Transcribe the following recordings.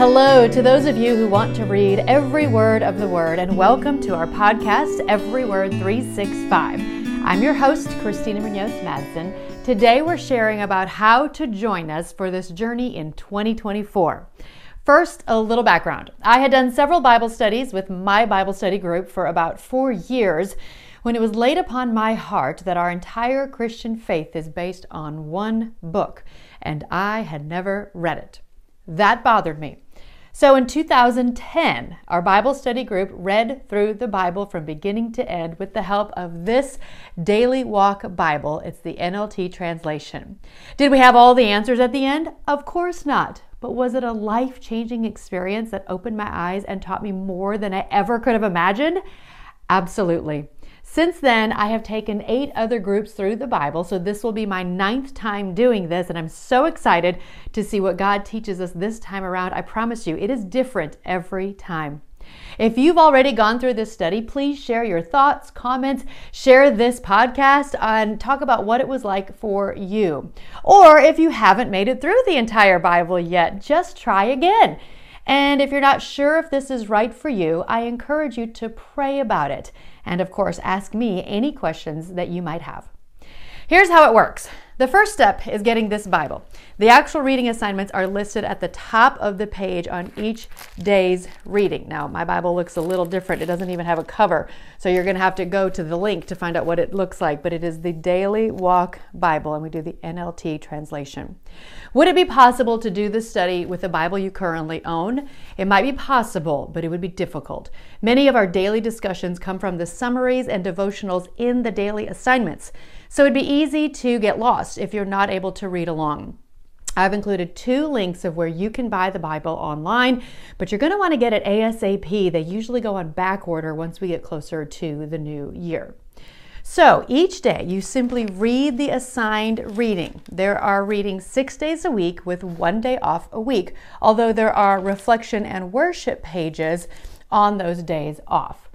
Hello to those of you who want to read every word of the Word, and welcome to our podcast, Every Word 365. I'm your host, Christina Munoz Madsen. Today we're sharing about how to join us for this journey in 2024. First, a little background. I had done several Bible studies with my Bible study group for about four years when it was laid upon my heart that our entire Christian faith is based on one book, and I had never read it. That bothered me. So in 2010, our Bible study group read through the Bible from beginning to end with the help of this Daily Walk Bible. It's the NLT translation. Did we have all the answers at the end? Of course not. But was it a life changing experience that opened my eyes and taught me more than I ever could have imagined? Absolutely. Since then, I have taken eight other groups through the Bible, so this will be my ninth time doing this, and I'm so excited to see what God teaches us this time around. I promise you, it is different every time. If you've already gone through this study, please share your thoughts, comments, share this podcast, and talk about what it was like for you. Or if you haven't made it through the entire Bible yet, just try again. And if you're not sure if this is right for you, I encourage you to pray about it and of course, ask me any questions that you might have. Here's how it works. The first step is getting this Bible. The actual reading assignments are listed at the top of the page on each day's reading. Now, my Bible looks a little different. It doesn't even have a cover, so you're going to have to go to the link to find out what it looks like, but it is the Daily Walk Bible, and we do the NLT translation. Would it be possible to do this study with the Bible you currently own? It might be possible, but it would be difficult. Many of our daily discussions come from the summaries and devotionals in the daily assignments. So it'd be easy to get lost if you're not able to read along. I've included two links of where you can buy the Bible online, but you're going to want to get it ASAP. They usually go on back order once we get closer to the new year. So each day you simply read the assigned reading. There are readings six days a week with one day off a week, although there are reflection and worship pages on those days off.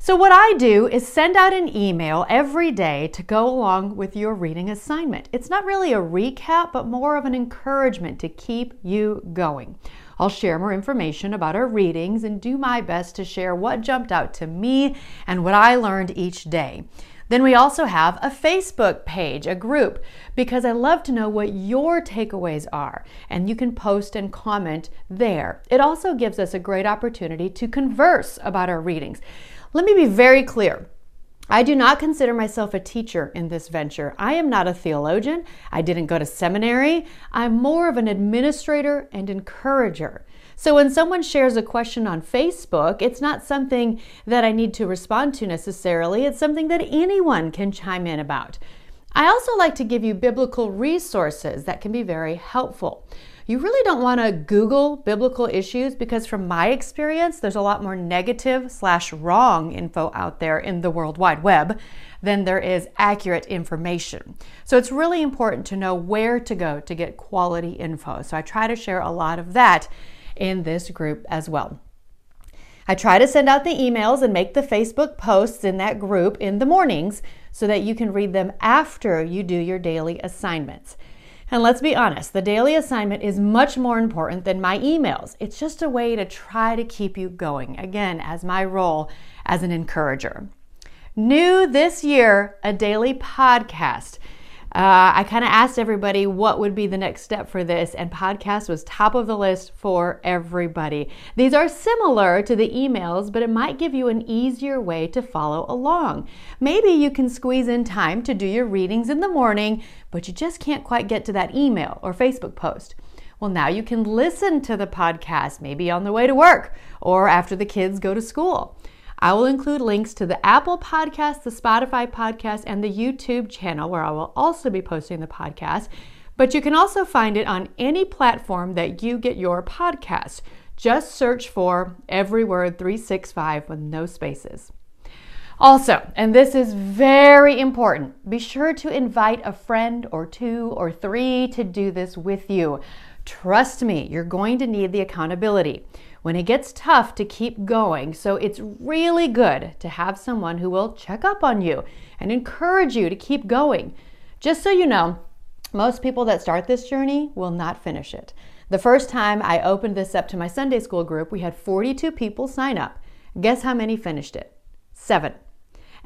So, what I do is send out an email every day to go along with your reading assignment. It's not really a recap, but more of an encouragement to keep you going. I'll share more information about our readings and do my best to share what jumped out to me and what I learned each day. Then we also have a Facebook page, a group, because I love to know what your takeaways are, and you can post and comment there. It also gives us a great opportunity to converse about our readings. Let me be very clear. I do not consider myself a teacher in this venture. I am not a theologian. I didn't go to seminary. I'm more of an administrator and encourager. So when someone shares a question on Facebook, it's not something that I need to respond to necessarily. It's something that anyone can chime in about. I also like to give you biblical resources that can be very helpful you really don't want to Google biblical issues because, from my experience, there's a lot more negative slash wrong info out there in the World Wide Web than there is accurate information. So it's really important to know where to go to get quality info. So I try to share a lot of that in this group as well. I try to send out the emails and make the Facebook posts in that group in the mornings so that you can read them after you do your daily assignments. And let's be honest, the daily assignment is much more important than my emails. It's just a way to try to keep you going, again, as my role as an encourager. New this year, a daily podcast. Uh, I kind of asked everybody what would be the next step for this, and podcast was top of the list for everybody. These are similar to the emails, but it might give you an easier way to follow along. Maybe you can squeeze in time to do your readings in the morning, but you just can't quite get to that email or Facebook post. Well, now you can listen to the podcast, maybe on the way to work or after the kids go to school. I will include links to the Apple podcast, the Spotify podcast, and the YouTube channel where I will also be posting the podcast. But you can also find it on any platform that you get your podcast. Just search for Every Word 365 with no spaces. Also, and this is very important, be sure to invite a friend or two or three to do this with you. Trust me, you're going to need the accountability when it gets tough to keep going. So it's really good to have someone who will check up on you and encourage you to keep going. Just so you know, most people that start this journey will not finish it. The first time I opened this up to my Sunday school group, we had 42 people sign up. Guess how many finished it? Seven.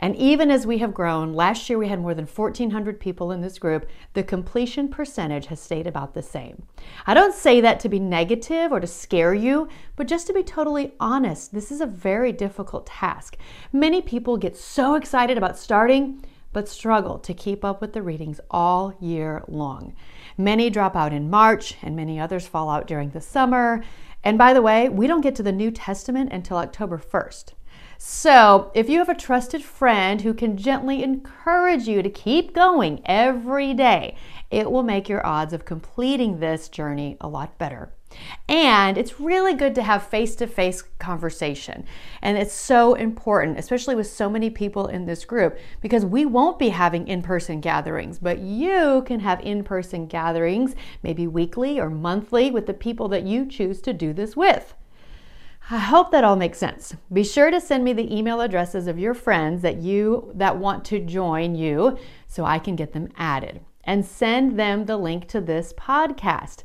And even as we have grown, last year we had more than 1,400 people in this group, the completion percentage has stayed about the same. I don't say that to be negative or to scare you, but just to be totally honest, this is a very difficult task. Many people get so excited about starting, but struggle to keep up with the readings all year long. Many drop out in March, and many others fall out during the summer. And by the way, we don't get to the New Testament until October 1st. So, if you have a trusted friend who can gently encourage you to keep going every day, it will make your odds of completing this journey a lot better. And it's really good to have face to face conversation. And it's so important, especially with so many people in this group, because we won't be having in person gatherings, but you can have in person gatherings, maybe weekly or monthly, with the people that you choose to do this with. I hope that all makes sense. Be sure to send me the email addresses of your friends that you that want to join you so I can get them added and send them the link to this podcast.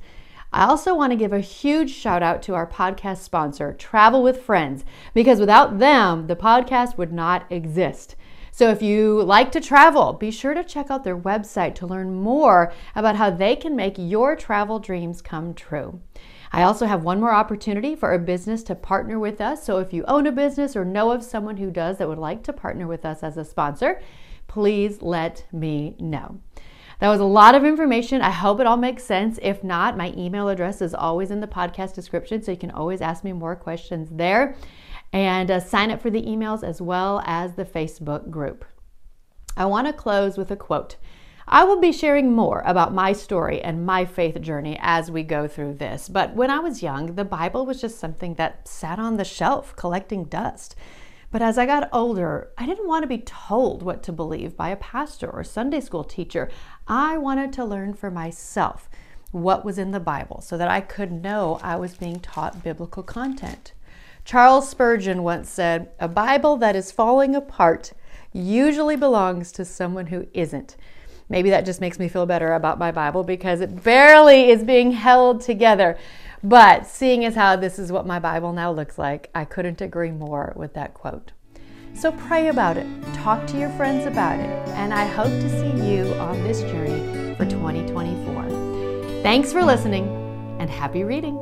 I also want to give a huge shout out to our podcast sponsor, Travel with Friends, because without them, the podcast would not exist. So if you like to travel, be sure to check out their website to learn more about how they can make your travel dreams come true. I also have one more opportunity for a business to partner with us. So if you own a business or know of someone who does that would like to partner with us as a sponsor, please let me know. That was a lot of information. I hope it all makes sense. If not, my email address is always in the podcast description, so you can always ask me more questions there. And uh, sign up for the emails as well as the Facebook group. I want to close with a quote. I will be sharing more about my story and my faith journey as we go through this. But when I was young, the Bible was just something that sat on the shelf collecting dust. But as I got older, I didn't want to be told what to believe by a pastor or Sunday school teacher. I wanted to learn for myself what was in the Bible so that I could know I was being taught biblical content. Charles Spurgeon once said, A Bible that is falling apart usually belongs to someone who isn't. Maybe that just makes me feel better about my Bible because it barely is being held together. But seeing as how this is what my Bible now looks like, I couldn't agree more with that quote. So pray about it, talk to your friends about it, and I hope to see you on this journey for 2024. Thanks for listening and happy reading.